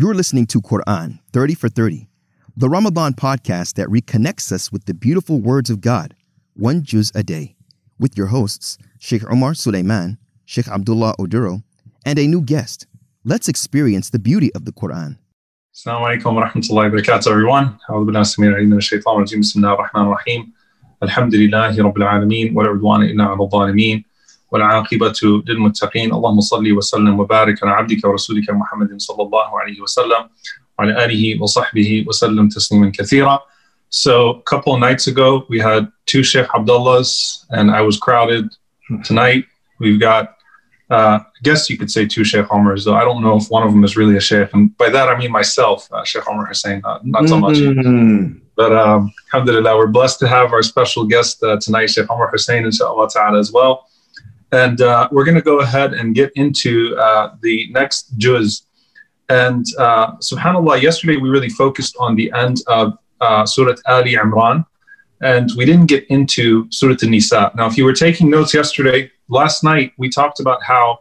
You're listening to Quran 30 for 30, the Ramadan podcast that reconnects us with the beautiful words of God, one juz a day, with your hosts, Sheikh Omar Suleiman, Sheikh Abdullah Oduro, and a new guest. Let's experience the beauty of the Quran. السلام عليكم ورحمة الله وبركاته everyone. أعوذ بالله السميع العليم من الشيطان الرجيم بسم الله الرحمن الرحيم. الحمد لله رب العالمين ولا عدوان إلا على الظالمين والعاقبة للمتقين اللهم صل وسلم وبارك على عبدك ورسولك محمد صلى الله عليه وسلم وعلى آله وصحبه وسلم تسليما كثيرا. So a couple of nights ago we had two Sheikh Abdullahs and I was crowded. Tonight we've got uh, I guess you could say two Sheikh Omars, though I don't know if one of them is really a Sheikh. And by that, I mean myself, uh, Sheikh Omar Hussein, uh, not so much. Mm. But um, alhamdulillah, we're blessed to have our special guest uh, tonight, Sheikh Omar Hussein, inshallah ta'ala, as well. And uh, we're going to go ahead and get into uh, the next juz. And uh, subhanAllah, yesterday we really focused on the end of uh, Surah Ali Imran. And we didn't get into Surah An-Nisa. Now, if you were taking notes yesterday, last night we talked about how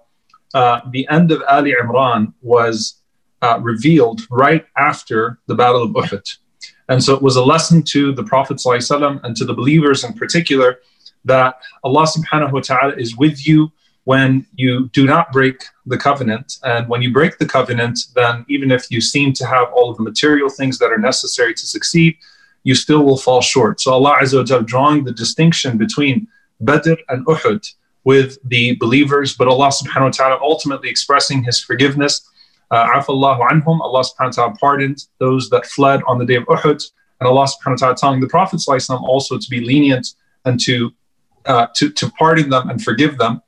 uh, the end of Ali Imran was uh, revealed right after the Battle of Uhud. And so it was a lesson to the Prophet ﷺ and to the believers in particular that Allah subhanahu wa ta'ala is with you when you do not break the covenant. And when you break the covenant, then even if you seem to have all of the material things that are necessary to succeed, you still will fall short. So Allah Azza wa drawing the distinction between Badr and Uhud with the believers, but Allah subhanahu wa ta'ala ultimately expressing his forgiveness. Uh, Afallahu anhum, Allah subhanahu wa ta'ala pardoned those that fled on the day of Uhud. And Allah subhanahu wa ta'ala telling the Prophet also to be lenient and to, uh, to, to pardon them and forgive them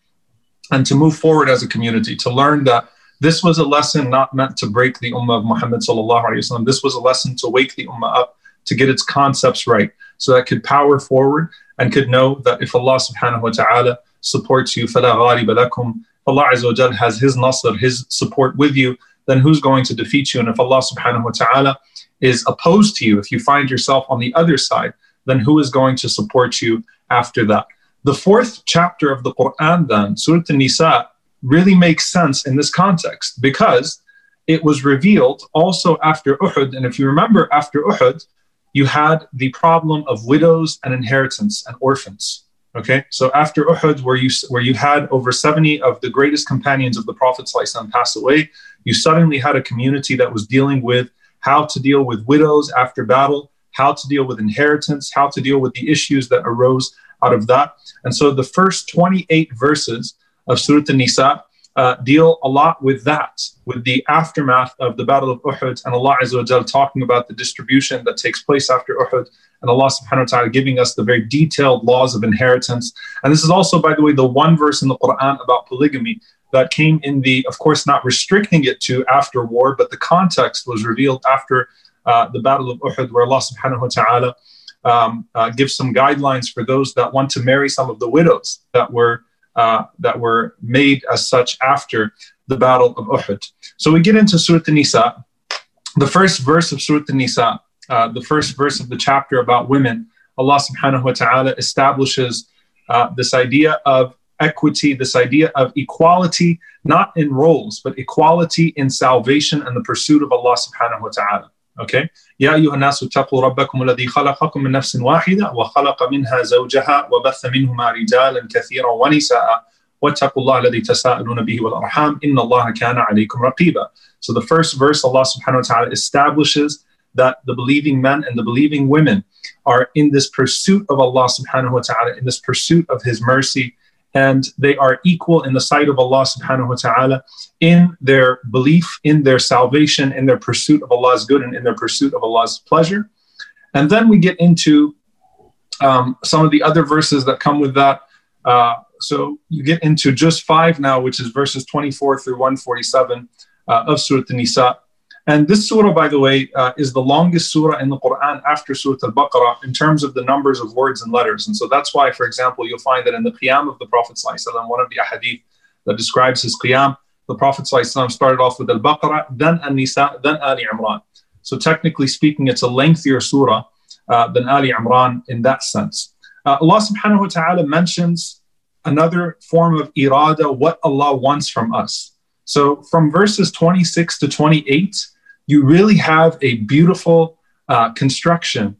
and to move forward as a community, to learn that this was a lesson not meant to break the ummah of Muhammad sallallahu alaihi wasallam. This was a lesson to wake the ummah up, to get its concepts right, so that could power forward and could know that if Allah subhanahu wa ta'ala supports you, فَلَا غَالِبَ لَكُمْ Allah Azza wa Jal has His nasr, His support with you, then who's going to defeat you? And if Allah subhanahu wa ta'ala is opposed to you, if you find yourself on the other side, then who is going to support you after that? The fourth chapter of the Quran, then, Surah An-Nisa, really makes sense in this context because it was revealed also after Uhud. And if you remember, after Uhud, you had the problem of widows and inheritance and orphans. Okay, so after Uhud, where you where you had over 70 of the greatest companions of the Prophet ﷺ pass away, you suddenly had a community that was dealing with how to deal with widows after battle, how to deal with inheritance, how to deal with the issues that arose out of that. And so the first 28 verses of Surah An-Nisa uh, deal a lot with that, with the aftermath of the Battle of Uhud, and Allah Azza wa Jal talking about the distribution that takes place after Uhud, and Allah subhanahu wa ta'ala giving us the very detailed laws of inheritance. And this is also, by the way, the one verse in the Quran about polygamy that came in the, of course, not restricting it to after war, but the context was revealed after uh, the Battle of Uhud, where Allah subhanahu wa ta'ala um, uh, gives some guidelines for those that want to marry some of the widows that were uh, that were made as such after the Battle of Uhud. So we get into Surah An-Nisa. The first verse of Surah An-Nisa, uh, the first verse of the chapter about women, Allah subhanahu wa ta'ala establishes uh, this idea of equity, this idea of equality, not in roles, but equality in salvation and the pursuit of Allah subhanahu wa ta'ala. Okay? يا أيها الناس اتقوا ربكم الذي خلقكم من نفس واحدة وخلق منها زوجها وبث منهما رجالا كثيرا ونساء واتقوا الله الذي تساءلون به والأرحام إن الله كان عليكم رقيبا. So the first verse Allah subhanahu wa ta'ala establishes that the believing men and the believing women are in this pursuit of Allah subhanahu wa ta'ala, in this pursuit of His mercy, and they are equal in the sight of Allah subhanahu wa ta'ala in their belief, in their salvation, in their pursuit of Allah's good, and in their pursuit of Allah's pleasure. And then we get into um, some of the other verses that come with that. Uh, so you get into juz five now, which is verses 24 through 147 uh, of Surah An-Nisa. And this surah, by the way, uh, is the longest surah in the Quran after Surah Al Baqarah in terms of the numbers of words and letters. And so that's why, for example, you'll find that in the Qiyam of the Prophet, one of the ahadith that describes his Qiyam, the Prophet started off with Al Baqarah, then An Nisa, then Ali Imran. So technically speaking, it's a lengthier surah uh, than Ali Imran in that sense. Uh, Allah subhanahu wa ta'ala mentions another form of irada, what Allah wants from us. So from verses 26 to 28, you really have a beautiful uh, construction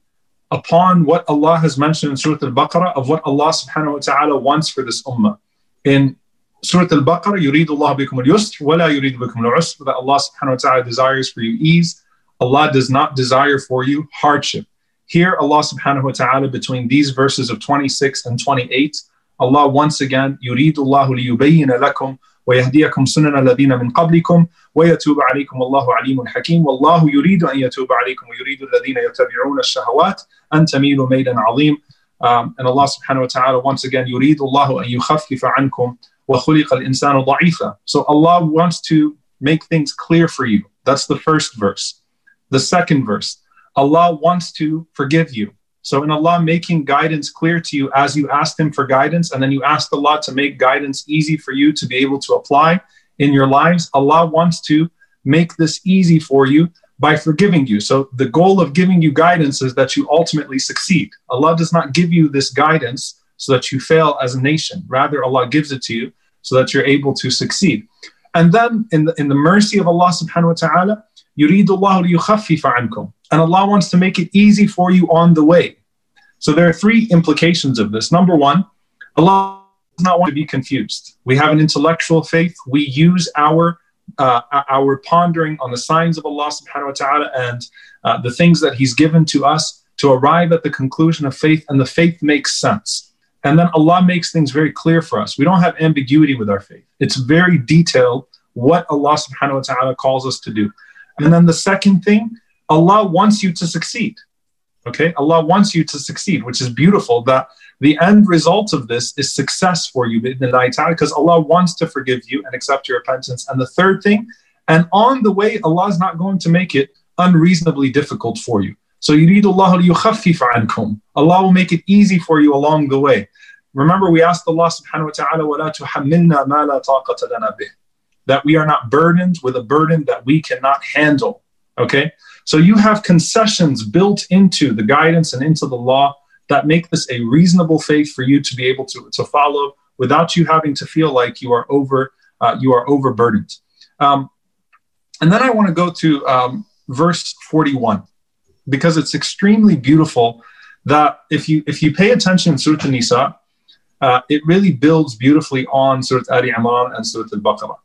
upon what Allah has mentioned in Surah Al-Baqarah of what Allah subhanahu wa ta'ala wants for this ummah. In Surah Al-Baqarah, يُرِيدُ اللَّهُ بِكُمُ الْيُسْرِ وَلَا يُرِيدُ بِكُمُ الْعُسْرِ That Allah subhanahu wa ta'ala desires for you ease. Allah does not desire for you hardship. Here, Allah subhanahu wa ta'ala, between these verses of 26 and 28, Allah once again, يُرِيدُ اللَّهُ لِيُبَيِّنَ لَكُمْ ويهديكم سنن الذين من قبلكم ويتوب عليكم والله عليم حكيم والله يريد أن يتوب عليكم ويريد الذين يتبعون الشهوات أن تميلوا ميلا عظيم um, and Allah subhanahu wa ta'ala once again يريد الله أن يخفف عنكم وخلق الإنسان ضعيفا so Allah wants to make things clear for you that's the first verse the second verse Allah wants to forgive you so, in Allah making guidance clear to you as you asked Him for guidance, and then you asked Allah to make guidance easy for you to be able to apply in your lives, Allah wants to make this easy for you by forgiving you. So, the goal of giving you guidance is that you ultimately succeed. Allah does not give you this guidance so that you fail as a nation. Rather, Allah gives it to you so that you're able to succeed. And then, in the, in the mercy of Allah subhanahu wa ta'ala, يريد الله ليخفف عنكم and Allah wants to make it easy for you on the way. So there are three implications of this. Number one, Allah does not want to be confused. We have an intellectual faith. We use our uh, our pondering on the signs of Allah subhanahu wa ta'ala and uh, the things that He's given to us to arrive at the conclusion of faith, and the faith makes sense. And then Allah makes things very clear for us. We don't have ambiguity with our faith. It's very detailed what Allah subhanahu wa ta'ala calls us to do. And then the second thing Allah wants you to succeed. Okay, Allah wants you to succeed, which is beautiful. That the end result of this is success for you, because Allah wants to forgive you and accept your repentance. And the third thing, and on the way, Allah is not going to make it unreasonably difficult for you. So Allah ankum. Allah will make it easy for you along the way. Remember, we asked Allah subhanahu wa ta'ala, وَلَا تُحَمِّلْنَا مَا لَا طَاقَةَ لَنَا بِهِ That we are not burdened with a burden that we cannot handle. Okay? So you have concessions built into the guidance and into the law that make this a reasonable faith for you to be able to, to follow without you having to feel like you are over uh, you are overburdened. Um, and then I want to go to um, verse 41 because it's extremely beautiful that if you if you pay attention in Surah An-Nisa, uh, it really builds beautifully on Surah Ali Imran and Surah Al-Baqarah.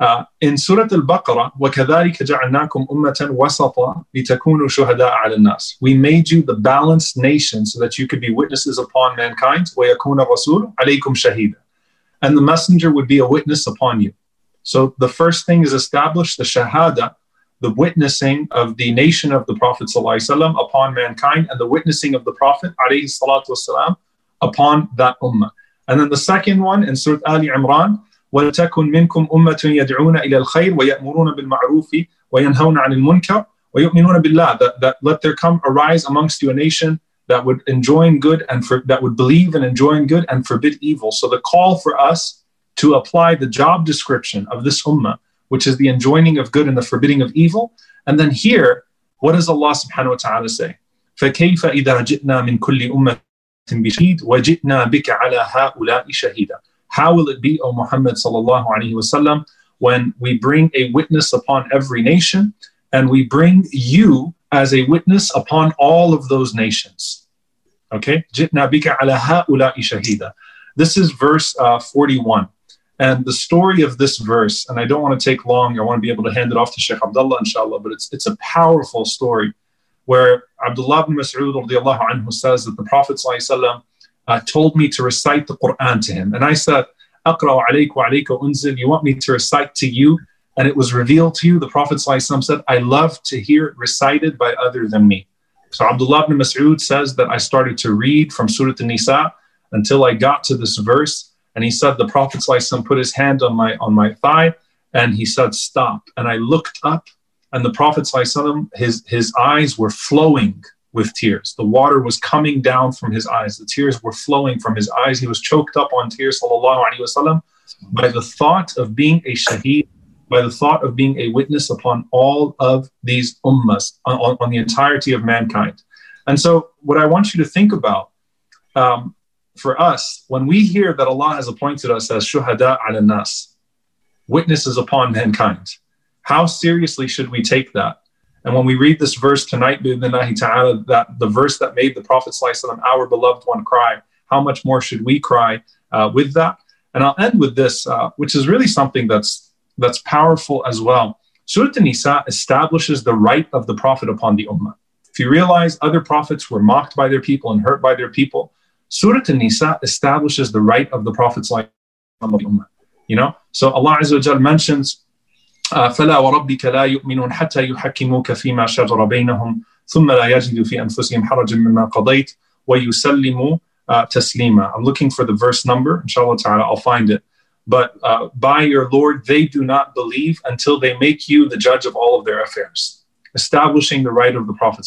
Uh, in Surah Al-Baqarah, وَكَذَلِكَ جَعَلْنَاكُمْ أُمَّةً وَسَطًا لِتَكُونُوا شُهَدَاءَ عَلَى النَّاسِ We made you the balanced nation so that you could be witnesses upon mankind. وَيَكُونَ الرَّسُولُ عَلَيْكُمْ شَهِيدًا And the messenger would be a witness upon you. So the first thing is established, the shahada, the witnessing of the nation of the Prophet ﷺ upon mankind and the witnessing of the Prophet ﷺ upon that ummah. And then the second one in Surah Ali Imran, ولتكن منكم أمة يدعون إلى الخير ويأمرون بالمعروف وينهون عن المنكر ويؤمنون بالله that, that let there come arise amongst you a nation that would enjoin good and for, that would believe and enjoin good and forbid evil. So the call for us to apply the job description of this ummah, which is the enjoining of good and the forbidding of evil. And then here, what does Allah subhanahu wa ta'ala say? فكيف إذا جئنا من كل أمة بشهيد وجئنا بك على هؤلاء شهيدا how will it be, O Muhammad sallallahu alaihi wasallam, when we bring a witness upon every nation and we bring you as a witness upon all of those nations? Okay, This is verse uh, 41. And the story of this verse, and I don't want to take long, I want to be able to hand it off to Sheikh Abdullah, inshallah, but it's, it's a powerful story where Abdullah ibn Mas'ud anhu says that the Prophet sallallahu uh, told me to recite the Quran to him. And I said, Aqra alayk wa alayka unzil. You want me to recite to you? And it was revealed to you. The Prophet said, I love to hear it recited by other than me. So Abdullah ibn Mas'ud says that I started to read from Surah An-Nisa until I got to this verse. And he said, the Prophet put his hand on my, on my thigh and he said, stop. And I looked up and the Prophet his, his eyes were flowing with tears. The water was coming down from his eyes. The tears were flowing from his eyes. He was choked up on tears, sallallahu alaihi wasallam, by the thought of being a shaheed, by the thought of being a witness upon all of these ummas, on, on the entirety of mankind. And so, what I want you to think about um, for us, when we hear that Allah has appointed us as shuhada ala nas, witnesses upon mankind, how seriously should we take that? And when we read this verse tonight, that the verse that made the Prophet our beloved one, cry, how much more should we cry uh, with that? And I'll end with this, uh, which is really something that's that's powerful as well. Surah An-Nisa establishes the right of the Prophet upon the Ummah. If you realize other prophets were mocked by their people and hurt by their people, Surah An-Nisa establishes the right of the Prophet's Ummah. You know, so Allah Azza wa mentions, فلا وربك لا يؤمنون حتى يحكموك فيما شجر بينهم ثم لا يجدوا في أنفسهم حرجا مما قضيت ويسلموا taslima. I'm looking for the verse number. Inshallah ta'ala, I'll find it. But uh, by your Lord, they do not believe until they make you the judge of all of their affairs, establishing the right of the Prophet.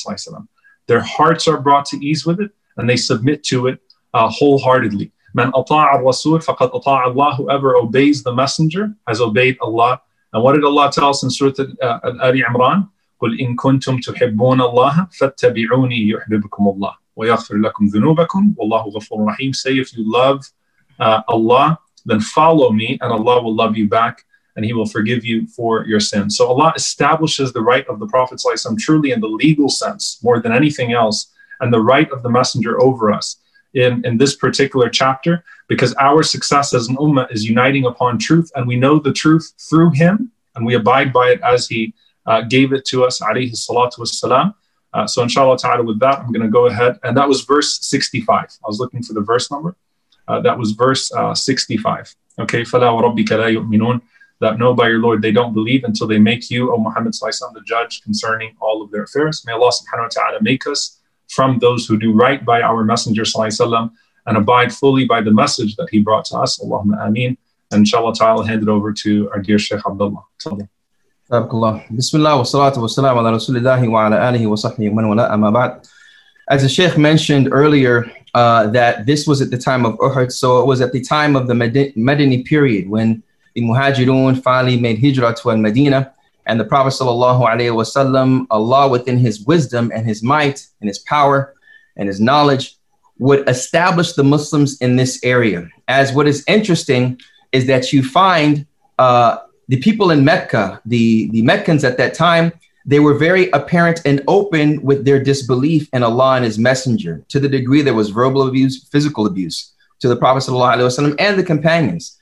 Their hearts are brought to ease with it and they submit to it uh, wholeheartedly. Man ata'a rasul faqad ata'a Allah. Whoever obeys the messenger has obeyed Allah. And what did Allah tell us in Surah uh, Ali Imran? قل إن كنتم تحبون الله فاتبعوني يحببكم الله ويغفر لكم ذنوبكم والله غفور رحيم. Say if you love uh, Allah, then follow me and Allah will love you back and he will forgive you for your sins. So Allah establishes the right of the Prophet truly in the legal sense more than anything else and the right of the messenger over us in, in this particular chapter because our success as an ummah is uniting upon truth and we know the truth through him and we abide by it as he uh, gave it to us alayhi salatu wassalam. Uh, so inshallah ta'ala with that I'm going to go ahead and that was verse 65. I was looking for the verse number. Uh, that was verse uh, 65. Okay, فَلَا وَرَبِّكَ لَا يُؤْمِنُونَ That know by your Lord they don't believe until they make you, O Muhammad the judge concerning all of their affairs. May Allah subhanahu wa ta'ala make us from those who do right by our Messenger وسلم, and abide fully by the message that he brought to us. Allahumma ameen. And inshallah ta'ala, hand it over to our dear Shaykh Abdullah. Bismillah wa salatu wa salam ala rasulillahi wa ala alihi wa sahbihi wa man amma ba'd. As the Sheikh mentioned earlier, uh, that this was at the time of Uhud, so it was at the time of the Medini period when the Muhajirun finally made hijrah to Al-Medina and the Prophet sallallahu alaihi wasallam, Allah within his wisdom and his might and his power and his knowledge would establish the Muslims in this area. As what is interesting is that you find uh, the people in Mecca, the, the Meccans at that time, they were very apparent and open with their disbelief in Allah and His Messenger to the degree there was verbal abuse, physical abuse to the Prophet ﷺ and the companions.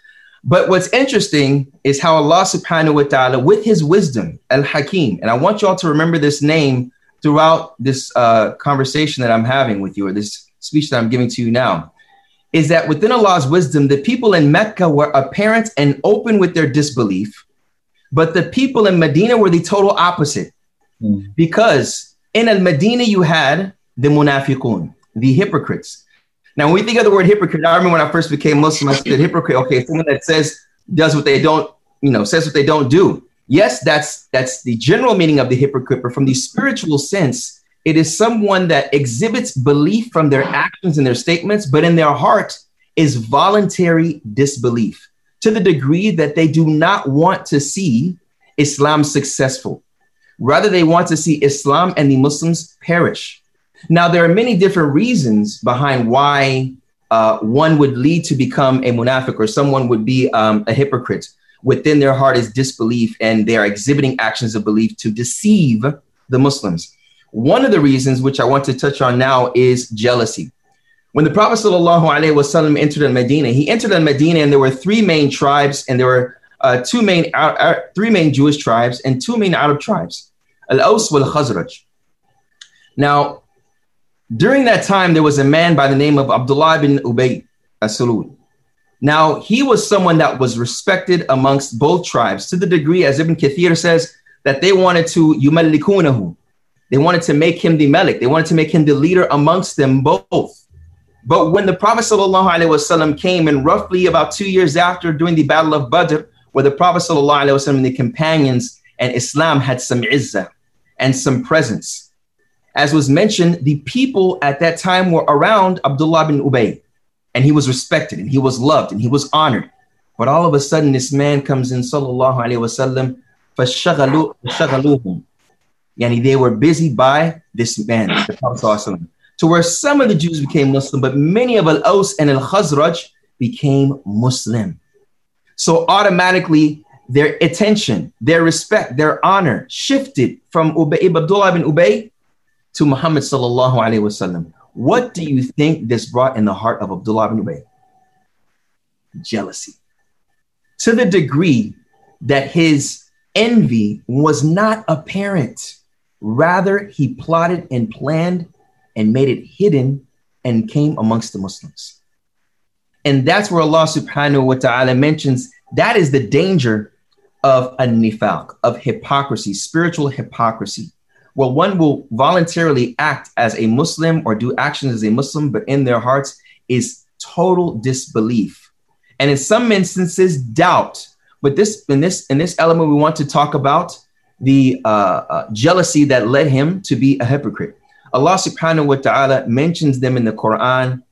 But what's interesting is how Allah subhanahu wa ta'ala, with his wisdom, Al Hakim, and I want you all to remember this name throughout this uh, conversation that I'm having with you, or this speech that I'm giving to you now, is that within Allah's wisdom, the people in Mecca were apparent and open with their disbelief, but the people in Medina were the total opposite. Mm. Because in Al Medina, you had the munafiqun, the hypocrites. Now, when we think of the word hypocrite, I remember when I first became Muslim, I said hypocrite. Okay, someone that says does what they don't, you know, says what they don't do. Yes, that's that's the general meaning of the hypocrite, but from the spiritual sense, it is someone that exhibits belief from their actions and their statements, but in their heart is voluntary disbelief to the degree that they do not want to see Islam successful. Rather, they want to see Islam and the Muslims perish. Now, there are many different reasons behind why uh, one would lead to become a munafiq or someone would be um, a hypocrite. Within their heart is disbelief, and they are exhibiting actions of belief to deceive the Muslims. One of the reasons, which I want to touch on now, is jealousy. When the Prophet ﷺ entered in Medina, he entered in Medina, and there were three main tribes, and there were uh, two main, uh, three main Jewish tribes, and two main Arab tribes, Al Aus wal Khazraj. Now, during that time, there was a man by the name of Abdullah bin Ubay as-Salul. Now, he was someone that was respected amongst both tribes to the degree, as Ibn Kathir says, that they wanted to yumallikunahu. They wanted to make him the malik. They wanted to make him the leader amongst them both. But when the Prophet ﷺ came, and roughly about two years after, during the Battle of Badr, where the Prophet ﷺ and the companions and Islam had some izzah and some presence, as was mentioned, the people at that time were around Abdullah bin Ubay, and he was respected and he was loved and he was honored. But all of a sudden, this man comes in, sallallahu alaihi wasallam, فَشَغَلُوهُمْ Yani they were busy by this man, the Prophet to where some of the Jews became Muslim, but many of Al-Aus and Al-Khazraj became Muslim. So automatically, their attention, their respect, their honor shifted from Ubay, Abdullah ibn Ubay to Muhammad sallallahu alaihi wasallam. What do you think this brought in the heart of Abdullah ibn Ubay? Jealousy. To the degree that his envy was not apparent. Rather, he plotted and planned and made it hidden and came amongst the Muslims. And that's where Allah subhanahu wa ta'ala mentions that is the danger of a nifaq, of hypocrisy, spiritual hypocrisy, where one will voluntarily act as a Muslim or do actions as a Muslim, but in their hearts is total disbelief. And in some instances, doubt. But this in this in this element, we want to talk about the uh, uh, jealousy that led him to be a hypocrite. Allah subhanahu wa ta'ala mentions them in the Quran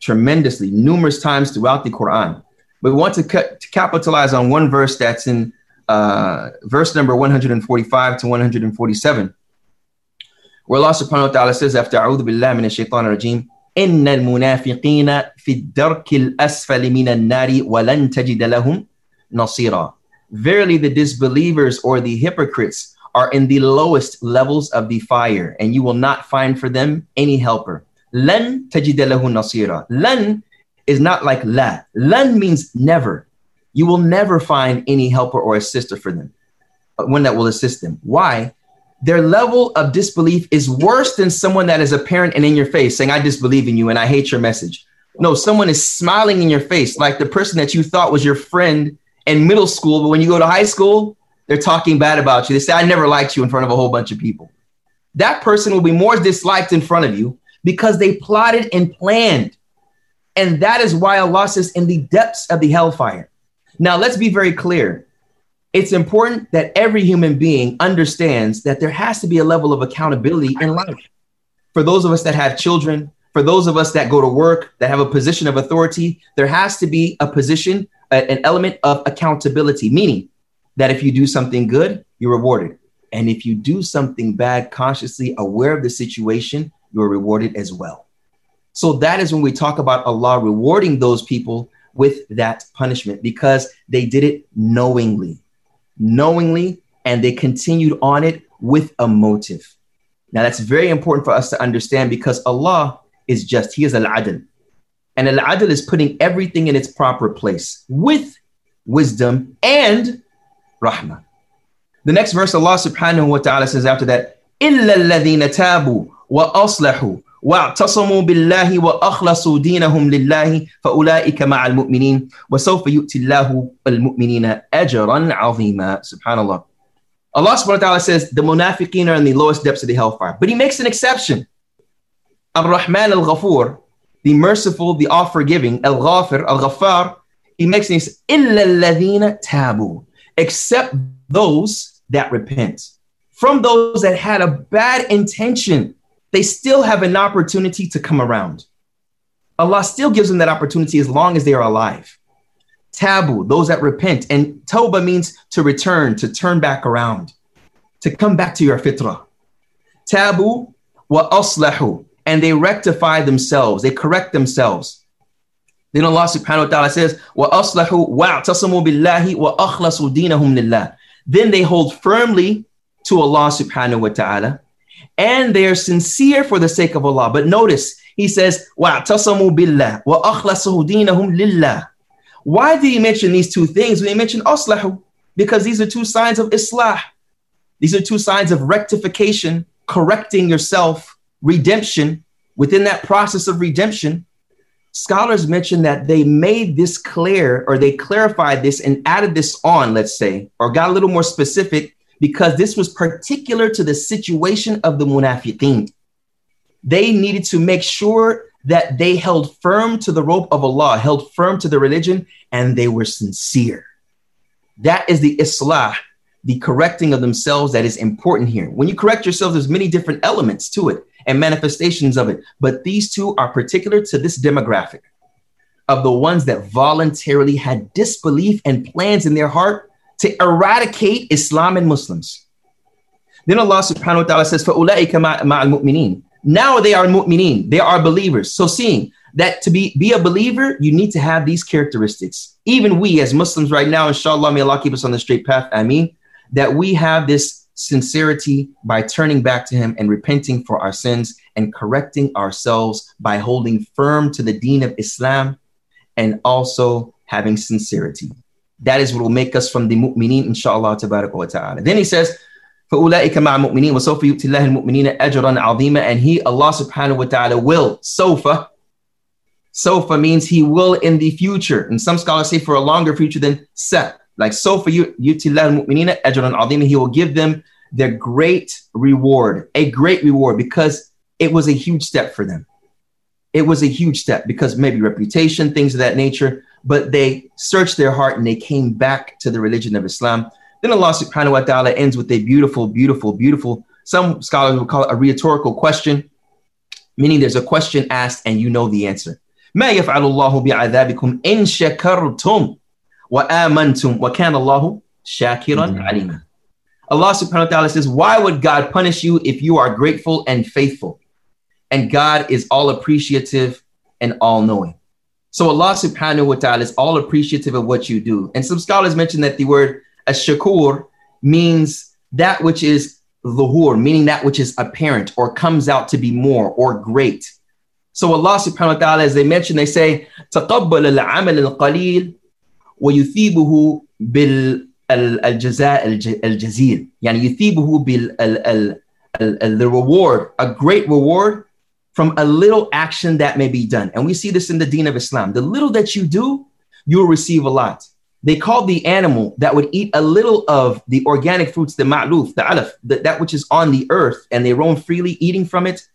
tremendously, numerous times throughout the Quran. But we want to, to capitalize on one verse that's in uh, verse number 145 to 147, where Allah subhanahu wa ta'ala says, after A'udhu Billah min shaitan rajim, إن المنافقين في الدرك الأسفل من النار ولن تجد لهم نصيرا. Verily, the disbelievers or the hypocrites are in the lowest levels of the fire, and you will not find for them any helper. Lan tajida lahu nasira. Lan is not like la. Lan means never. You will never find any helper or assister for them, uh, one that will assist them. Why? Their level of disbelief is worse than someone that is apparent and in your face saying, I disbelieve in you and I hate your message. No, someone is smiling in your face, like the person that you thought was your friend in middle school, but when you go to high school, they're talking bad about you. They say, I never liked you in front of a whole bunch of people. That person will be more disliked in front of you because they plotted and planned. And that is why Allah says, in the depths of the hellfire. Now, let's be very clear. It's important that every human being understands that there has to be a level of accountability in life. For those of us that have children, for those of us that go to work, that have a position of authority, there has to be a position, an element of accountability, meaning that if you do something good, you're rewarded. And if you do something bad, consciously aware of the situation, you're rewarded as well. So that is when we talk about Allah rewarding those people with that punishment because they did it knowingly, knowingly, and they continued on it with a motive. Now, that's very important for us to understand because Allah is just, He is Al Adl. And Al Adl is putting everything in its proper place with wisdom and rahmah. The next verse, Allah subhanahu wa ta'ala says after that, إِلَّا الَّذِينَ تَابُوا وأصلحوا واعتصموا بالله وأخلصوا دينهم لله فأولئك مع المؤمنين وسوف يؤتي الله المؤمنين أجرا عظيما سبحان الله Allah subhanahu wa ta'ala says the munafiqeen are in the lowest depths of the hellfire. But he makes an exception. Ar-Rahman al-Ghafur, the merciful, the all-forgiving, al-Ghafir, al-Ghaffar, he makes this إِلَّا الَّذِينَ تَابُوا Except those that repent. From those that had a bad intention they still have an opportunity to come around. Allah still gives them that opportunity as long as they are alive. Tabu, those that repent. And tawbah means to return, to turn back around, to come back to your fitrah. Tabu wa aslahu, and they rectify themselves, they correct themselves. Then Allah subhanahu wa ta'ala says, wa aslahu wa'tasamu billahi wa akhlasu dinahum lillah. Then they hold firmly to Allah subhanahu wa ta'ala and they are sincere for the sake of Allah. But notice, he says, وَاعْتَصَمُوا بِاللَّهِ وَأَخْلَصُوا دِينَهُمْ لِلَّهِ Why did he mention these two things? When he mentioned aslahu, because these are two signs of islah. These are two signs of rectification, correcting yourself, redemption. Within that process of redemption, scholars mention that they made this clear or they clarified this and added this on, let's say, or got a little more specific because this was particular to the situation of the munafiqeen. They needed to make sure that they held firm to the rope of Allah, held firm to the religion, and they were sincere. That is the islah, the correcting of themselves that is important here. When you correct yourself, there's many different elements to it and manifestations of it, but these two are particular to this demographic of the ones that voluntarily had disbelief and plans in their heart to eradicate Islam and Muslims. Then Allah subhanahu wa ta'ala says, فَأُولَٰئِكَ مَعَ الْمُؤْمِنِينَ Now they are mu'mineen, they are believers. So seeing that to be, be a believer, you need to have these characteristics. Even we as Muslims right now, inshallah, may Allah keep us on the straight path. I mean, that we have this sincerity by turning back to Him and repenting for our sins and correcting ourselves by holding firm to the deen of Islam and also having sincerity. That is what will make us from the mu'mineen, inshallah, wa ta'ala. Then he says, فَأُولَٰئِكَ مَعَ مُؤْمِنِينَ وَسَوْفَ يُؤْتِ اللَّهِ الْمُؤْمِنِينَ أَجْرًا عَظِيمًا And he, Allah subhanahu wa ta'ala, will, sofa, sofa means he will in the future. And some scholars say for a longer future than set. Like sofa يُؤْتِ اللَّهِ الْمُؤْمِنِينَ أَجْرًا عَظِيمًا He will give them their great reward, a great reward, because it was a huge step for them. It was a huge step because maybe reputation, things of that nature, but they searched their heart and they came back to the religion of Islam. Then Allah subhanahu wa ta'ala ends with a beautiful, beautiful, beautiful, some scholars would call it a rhetorical question, meaning there's a question asked and you know the answer. ما يفعل الله بعذابكم إن شكرتم وآمنتم وكان الله شاكرا عليما Allah subhanahu wa ta'ala says, Why would God punish you if you are grateful and faithful? And God is all appreciative and all knowing. So Allah subhanahu wa ta'ala is all appreciative of what you do. And some scholars mention that the word ashakur means that which is zuhur, meaning that which is apparent or comes out to be more or great. So Allah subhanahu wa ta'ala, as they mention, they say, تقبل العمل القليل ويثيبه بال الجزاء الجزيل يعني يثيبه بال the reward a great reward from a little action that may be done. And we see this in the deen of Islam. The little that you do you'll receive a lot. They called the animal that would eat a little of the organic fruits the ma'luf the alaf the, that which is on the earth and they roam freely eating from it.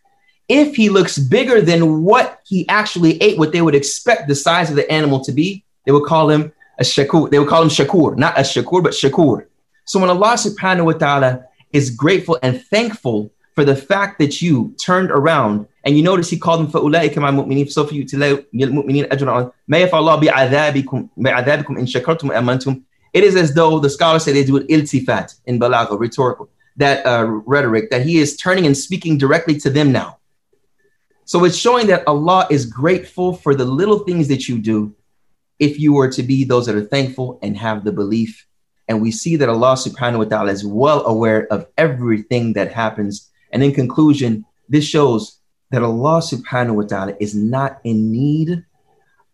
If he looks bigger than what he actually ate what they would expect the size of the animal to be they would call him a shakur. They would call him shakur, not a shakur, but shakur. So when Allah subhanahu wa ta'ala is grateful and thankful for the fact that you turned around and you notice he called them فَأُولَٰئِكَ مَعَ الْمُؤْمِنِينَ فَسَوْفَ يُؤْتِ الْمُؤْمِنِينَ أَجْرًا مَا يَفْعَلُ اللَّهُ بِعَذَابِكُمْ بِعَذَابِكُمْ إِن شَكَرْتُمْ وَآمَنْتُمْ It is as though the scholars say they do it iltifat in balagha, rhetorical, that uh, rhetoric, that he is turning and speaking directly to them now. So it's showing that Allah is grateful for the little things that you do if you were to be those that are thankful and have the belief. And we see that Allah subhanahu wa ta'ala is well aware of everything that happens. And in conclusion, this shows that Allah subhanahu wa ta'ala is not in need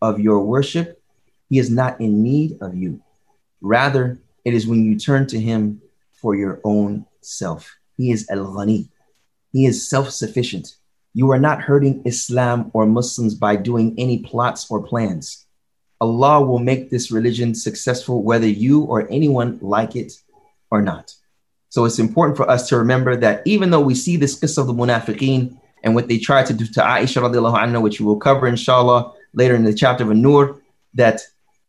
of your worship. He is not in need of you. Rather, it is when you turn to Him for your own self. He is Al Ghani. He is self sufficient. You are not hurting Islam or Muslims by doing any plots or plans. Allah will make this religion successful whether you or anyone like it or not. So it's important for us to remember that even though we see this qissa of the munafiqeen and what they tried to do to Aisha radiallahu anha, which we will cover inshallah later in the chapter of An-Nur, that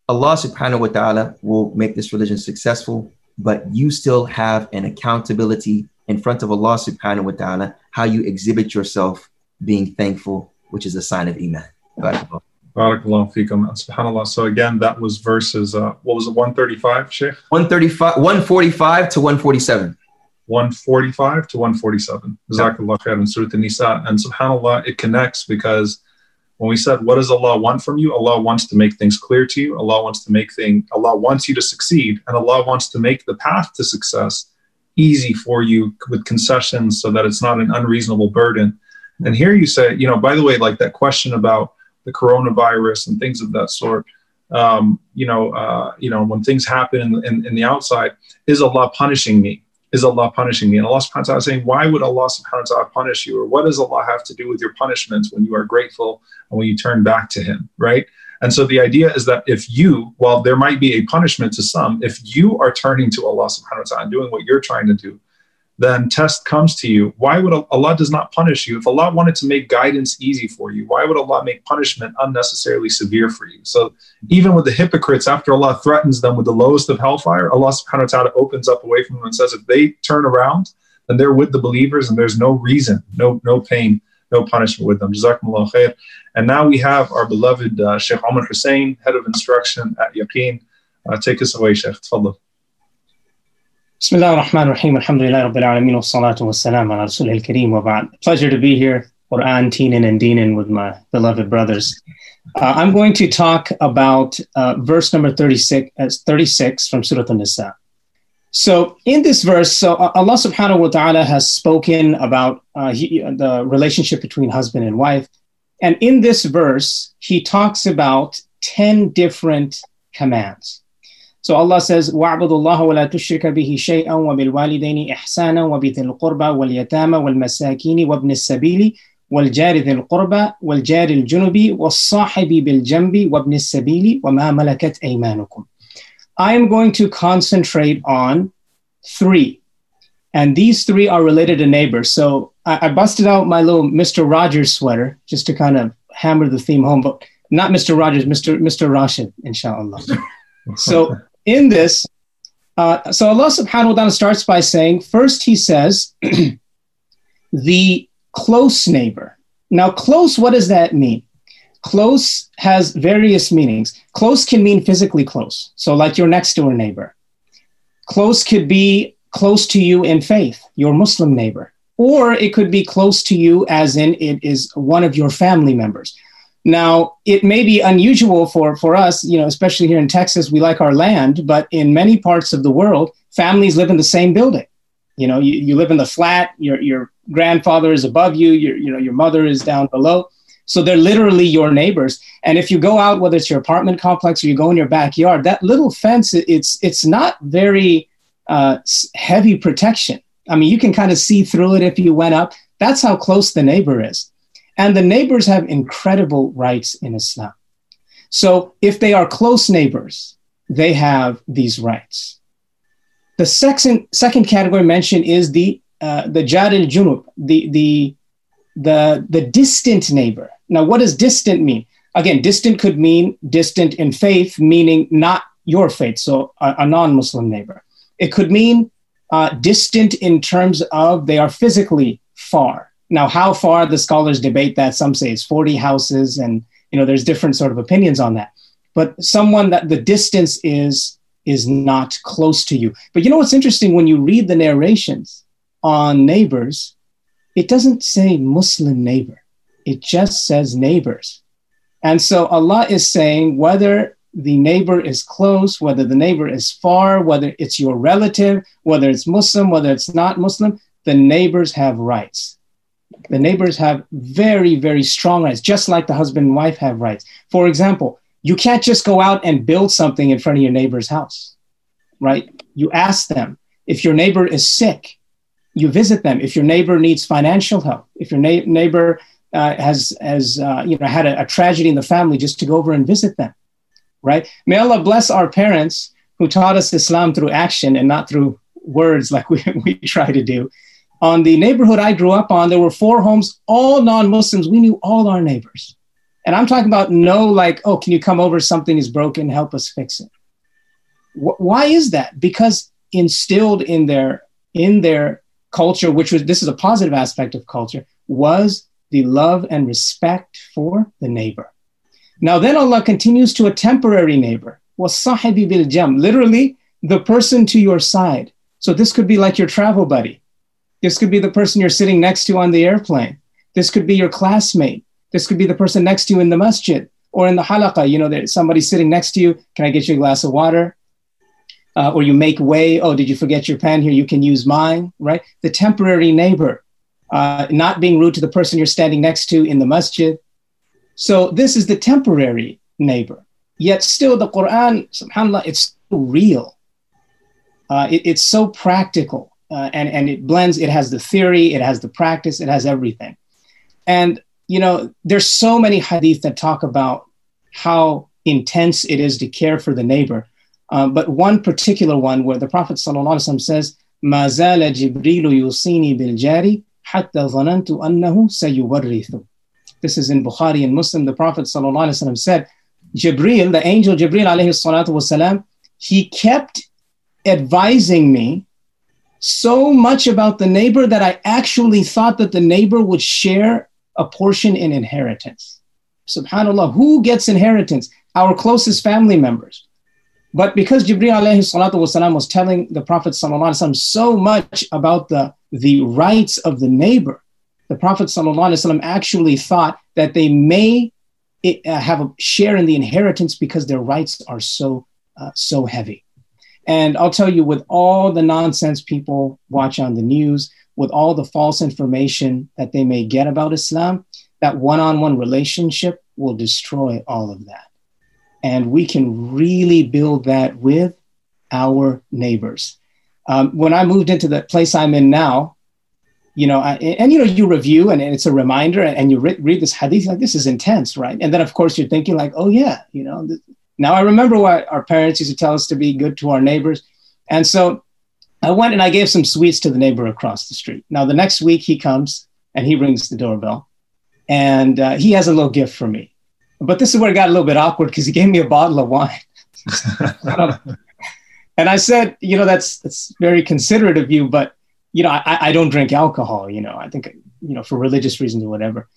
Allah subhanahu wa ta'ala will make this religion successful, but you still have an accountability in front of Allah subhanahu wa ta'ala, how you exhibit yourself being thankful, which is a sign of Iman. Barakallahu fikum. SubhanAllah. So again, that was verses, uh, what was it, 135, Sheikh? 135, 145 to 147. 145 to 147. Jazakallah khair in Surah An-Nisa. And subhanAllah, it connects because when we said, what does Allah want from you? Allah wants to make things clear to you. Allah wants to make things, Allah wants you to succeed. And Allah wants to make the path to success easy for you with concessions so that it's not an unreasonable burden. And here you say, you know, by the way, like that question about the coronavirus and things of that sort. Um, you know, uh, you know, when things happen in, in, in, the outside, is Allah punishing me? Is Allah punishing me? And Allah subhanahu wa ta'ala is saying, why would Allah subhanahu wa ta'ala punish you? Or what does Allah have to do with your punishments when you are grateful and when you turn back to Him, right? And so the idea is that if you, while there might be a punishment to some, if you are turning to Allah subhanahu wa ta'ala and doing what you're trying to do, then test comes to you. Why would Allah does not punish you? If Allah wanted to make guidance easy for you, why would Allah make punishment unnecessarily severe for you? So even with the hypocrites, after Allah threatens them with the lowest of hellfire, Allah subhanahu wa ta'ala opens up away from them and says, if they turn around, then they're with the believers and there's no reason, no, no pain, no punishment with them. Jazakumullah khair. And now we have our beloved uh, Sheikh Omar Hussein, head of instruction at Yaqeen. Uh, take us away, Sheikh. Bismillah ar-Rahman ar-Rahim. Alhamdulillah Rabbil Alameen wa salatu wa salam ala Rasulih al-Kareem wa. Pleasure to be here Quran, Teenin, and Deenin with my beloved brothers. Uh, I'm going to talk about uh, verse number 36, uh, 36 from Surah An-Nisa. So in this verse, so uh, Allah subhanahu wa ta'ala has spoken about uh, he, the relationship between husband and wife. And in this verse, he talks about 10 different commands. So Allah says, وَاعْبُدُوا اللَّهَ وَلَا تُشْرِكَ بِهِ شَيْئًا وَبِالْوَالِدَيْنِ إِحْسَانًا وَبِذِي الْقُرْبَى وَالْيَتَامَى وَالْمَسَاكِينِ وَابْنِ السَّبِيلِ والجار ذي القربى والجار الجنب والصاحب بالجنب وابن السبيل وما ملكت أيمانكم. I am going to concentrate on three. And these three are related to neighbors. So I, I busted out my little Mr. Rogers sweater just to kind of hammer the theme home, but not Mr. Rogers, Mr. Mr. Rashid, inshallah. so in this, uh, so Allah subhanahu wa ta'ala starts by saying, first he says, the close neighbor. Now, close, what does that mean? Close has various meanings. Close can mean physically close, so like your next door neighbor. Close could be close to you in faith, your Muslim neighbor. Or it could be close to you, as in it is one of your family members. Now, it may be unusual for, for us, you know, especially here in Texas, we like our land, but in many parts of the world, families live in the same building. You know, you, you live in the flat, your, your grandfather is above you, your, you know, your mother is down below. So they're literally your neighbors. And if you go out, whether it's your apartment complex or you go in your backyard, that little fence, it's, it's not very uh, heavy protection. I mean, you can kind of see through it if you went up. That's how close the neighbor is. And the neighbors have incredible rights in Islam. So if they are close neighbors, they have these rights. The second, second category mentioned is the uh, the jar junub, the, the, the, the distant neighbor. Now, what does distant mean? Again, distant could mean distant in faith, meaning not your faith, so a, a non Muslim neighbor. It could mean uh, distant in terms of they are physically far. Now, how far the scholars debate that. Some say it's 40 houses, and you know there's different sort of opinions on that. But someone that the distance is is not close to you. But you know what's interesting when you read the narrations on neighbors, it doesn't say Muslim neighbor. It just says neighbors. And so Allah is saying whether the neighbor is close, whether the neighbor is far, whether it's your relative, whether it's Muslim, whether it's not Muslim, the neighbors have rights. The neighbors have very, very strong rights, just like the husband and wife have rights. For example, you can't just go out and build something in front of your neighbor's house, right? You ask them. If your neighbor is sick, you visit them. If your neighbor needs financial help, if your na- neighbor uh, has has uh, you know had a, a, tragedy in the family, just to go over and visit them, right? May Allah bless our parents who taught us Islam through action and not through words like we, we try to do on the neighborhood I grew up on, there were four homes, all non-Muslims. We knew all our neighbors. And I'm talking about no, like, oh, can you come over? Something is broken. Help us fix it. Wh- why is that? Because instilled in their in their culture, which was this is a positive aspect of culture, was the love and respect for the neighbor. Now then, Allah continues to a temporary neighbor, wasahibi bil janb, literally the person to your side. So this could be like your travel buddy this could be the person you're sitting next to on the airplane. This could be your classmate. This could be the person next to you in the masjid or in the halaqah. You know, there's somebody sitting next to you. Can I get you a glass of water? Uh, or you make way. Oh, did you forget your pen here? You can use mine, right? The temporary neighbor, uh, not being rude to the person you're standing next to in the masjid. So this is the temporary neighbor. Yet still, the Quran, subhanAllah, it's real. Uh, it, it's so practical uh, and and it blends. It has the theory, it has the practice, it has everything. And you know, there's so many hadith that talk about how intense it is to care for the neighbor. Uh, but one particular one where the Prophet ﷺ says, "Ma zala yusini bil jari hatta zanantu annahu. This is in Bukhari and Muslim. The Prophet ﷺ said, "Jibril, the angel Jibril alayhi salatu wasalam, he kept advising me so much about the neighbor that I actually thought that the neighbor would share a portion in inheritance. Subhanallah, who gets inheritance? Our closest family members. But because Jibreel wasalam was telling the Prophet so much about the, the rights of the neighbor, the Prophet actually thought that they may uh, have a share in the inheritance because their rights are so uh, so heavy. And I'll tell you, with all the nonsense people watch on the news, with all the false information that they may get about Islam, that one on one relationship will destroy all of that. And we can really build that with our neighbors. Um, when I moved into the place I'm in now, you know, I, and you know, you review and, it's a reminder, and, and you re- read this hadith like this is intense, right? And then of course you're thinking like, oh yeah, you know, th- now I remember what our parents used to tell us to be good to our neighbors, and so I went and I gave some sweets to the neighbor across the street. Now the next week he comes and he rings the doorbell, and uh, he has a little gift for me. But this is where it got a little bit awkward because he gave me a bottle of wine. and I said, you know, that's that's very considerate of you, but you know, I, I don't drink alcohol. You know, I think you know for religious reasons or whatever.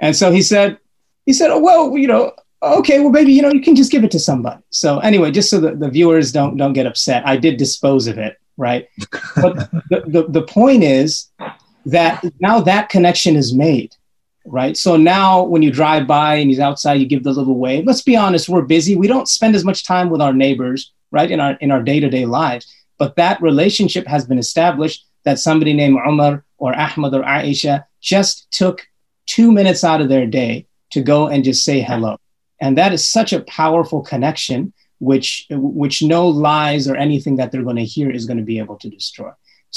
And so he said, he said, oh well, you know, okay, well maybe you know you can just give it to somebody. So anyway, just so that the viewers don't don't get upset, I did dispose of it, right? but the, the the point is that now that connection is made right? So now when you drive by and he's outside, you give the little wave. Let's be honest, we're busy. We don't spend as much time with our neighbors, right, in our in our day-to-day lives. But that relationship has been established that somebody named Umar or Ahmad or Aisha just took two minutes out of their day to go and just say hello. And that is such a powerful connection, which which no lies or anything that they're going to hear is going to be able to destroy.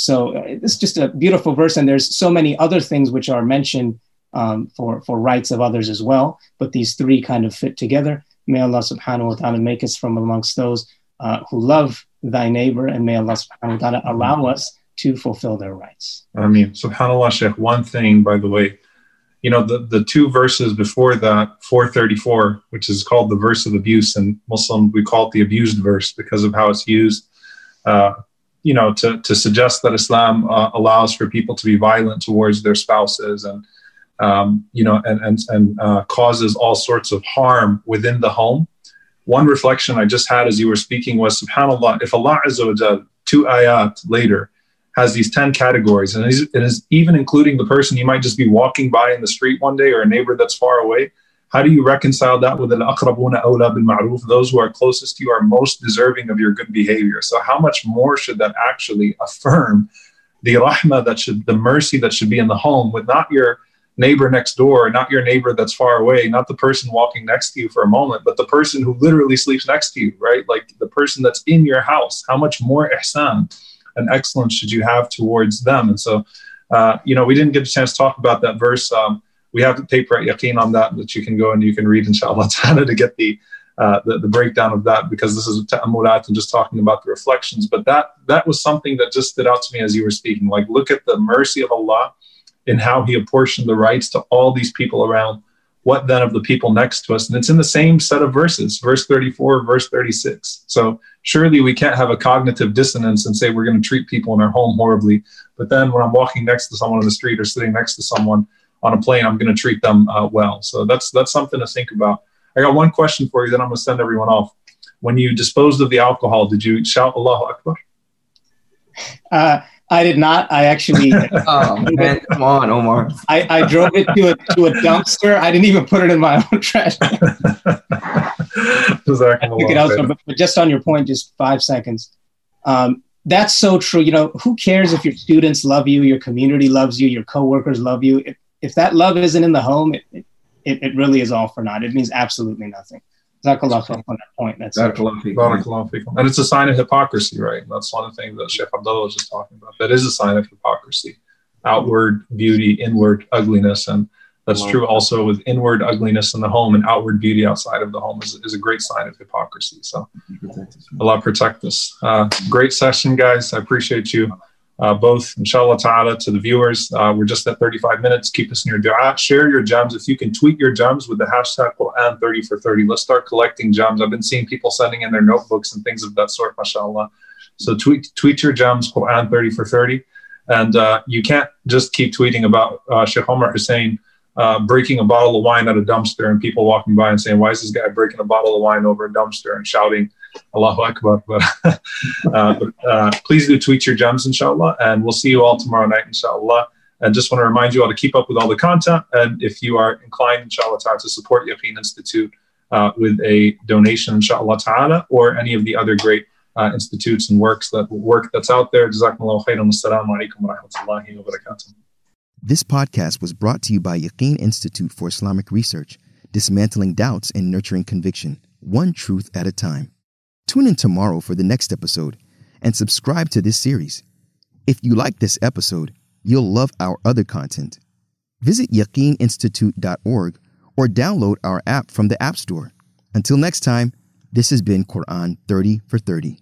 So uh, it's just a beautiful verse, and there's so many other things which are mentioned um, for, for rights of others as well. But these three kind of fit together. May Allah subhanahu wa ta'ala make us from amongst those uh, who love thy neighbor, and may Allah subhanahu wa ta'ala allow us to fulfill their rights. I mean, subhanAllah, Sheikh, one thing, by the way, you know, the, the two verses before that, 434, which is called the verse of abuse, and Muslim, we call it the abused verse because of how it's used. Uh, you know, to, to suggest that Islam uh, allows for people to be violent towards their spouses and um, you know, and and, and uh, causes all sorts of harm within the home. One reflection I just had as you were speaking was, Subhanallah, if Allah Azza wa two ayat later, has these 10 categories, and is even including the person you might just be walking by in the street one day or a neighbor that's far away. How do you reconcile that with al-aqrabuna awla bil ma'ruf? Those who are closest to you are most deserving of your good behavior. So how much more should that actually affirm the rahmah that should, the mercy that should be in the home with not your neighbor next door, not your neighbor that's far away, not the person walking next to you for a moment, but the person who literally sleeps next to you, right? Like the person that's in your house. How much more ihsan and excellence should you have towards them? And so, uh, you know, we didn't get a chance to talk about that verse. Um, we have the paper at Yaqeen on that that you can go and you can read, inshallah to get the, uh, the, the breakdown of that because this is a ta'amulat and just talking about the reflections. But that that was something that just stood out to me as you were speaking. Like, look at the mercy of Allah in how he apportioned the rights to all these people around. What then of the people next to us? And it's in the same set of verses, verse 34, verse 36. So surely we can't have a cognitive dissonance and say we're going to treat people in our home horribly. But then when I'm walking next to someone on the street or sitting next to someone on a plane, I'm going to treat them uh, well. So that's that's something to think about. I got one question for you, then I'm going to send everyone off. When you disposed of the alcohol, did you shout Allahu Akbar? Uh, I did not. I actually. oh man, come on, Omar. I, I drove it to a to a dumpster. I didn't even put it in my own trash. I took it out, but, but just on your point, just five seconds. Um, that's so true. You know, who cares if your students love you, your community loves you, your coworkers love you? If, if that love isn't in the home, it, it, it really is all for naught. It means absolutely nothing. Jazakallah on that point. That's And it's a sign of hypocrisy, right? That's one of the things that Sheikh Abdullah was just talking about. That is a sign of hypocrisy. Outward beauty, inward ugliness. And that's true also with inward ugliness in the home and outward beauty outside of the home is, is a great sign of hypocrisy. So Allah protect us. Uh, great session, guys. I appreciate you uh, both, inshallah ta'ala, to the viewers. Uh, we're just at 35 minutes. Keep us in your dua. Share your gems. If you can tweet your gems with the hashtag Quran 30 for 30, let's start collecting gems. I've been seeing people sending in their notebooks and things of that sort, mashallah. So tweet, tweet your gems, Quran 30 for 30. And uh, you can't just keep tweeting about uh, Sheikh Omar Hussein uh, breaking a bottle of wine at a dumpster and people walking by and saying, Why is this guy breaking a bottle of wine over a dumpster and shouting, Allahu Akbar? But, uh, but uh, please do tweet your gems, inshallah. And we'll see you all tomorrow night, inshallah. And just want to remind you all to keep up with all the content. And if you are inclined, inshallah to support Yaqeen Institute uh, with a donation, inshallah ta'ala, or any of the other great uh, institutes and works that work that's out there. Jazakumullah khairan. Assalamu alaikum wa rahmatullahi wa barakatuh. This podcast was brought to you by Yaqeen Institute for Islamic Research, dismantling doubts and nurturing conviction, one truth at a time. Tune in tomorrow for the next episode and subscribe to this series. If you like this episode, you'll love our other content. Visit yaqeeninstitute.org or download our app from the App Store. Until next time, this has been Quran 30 for 30.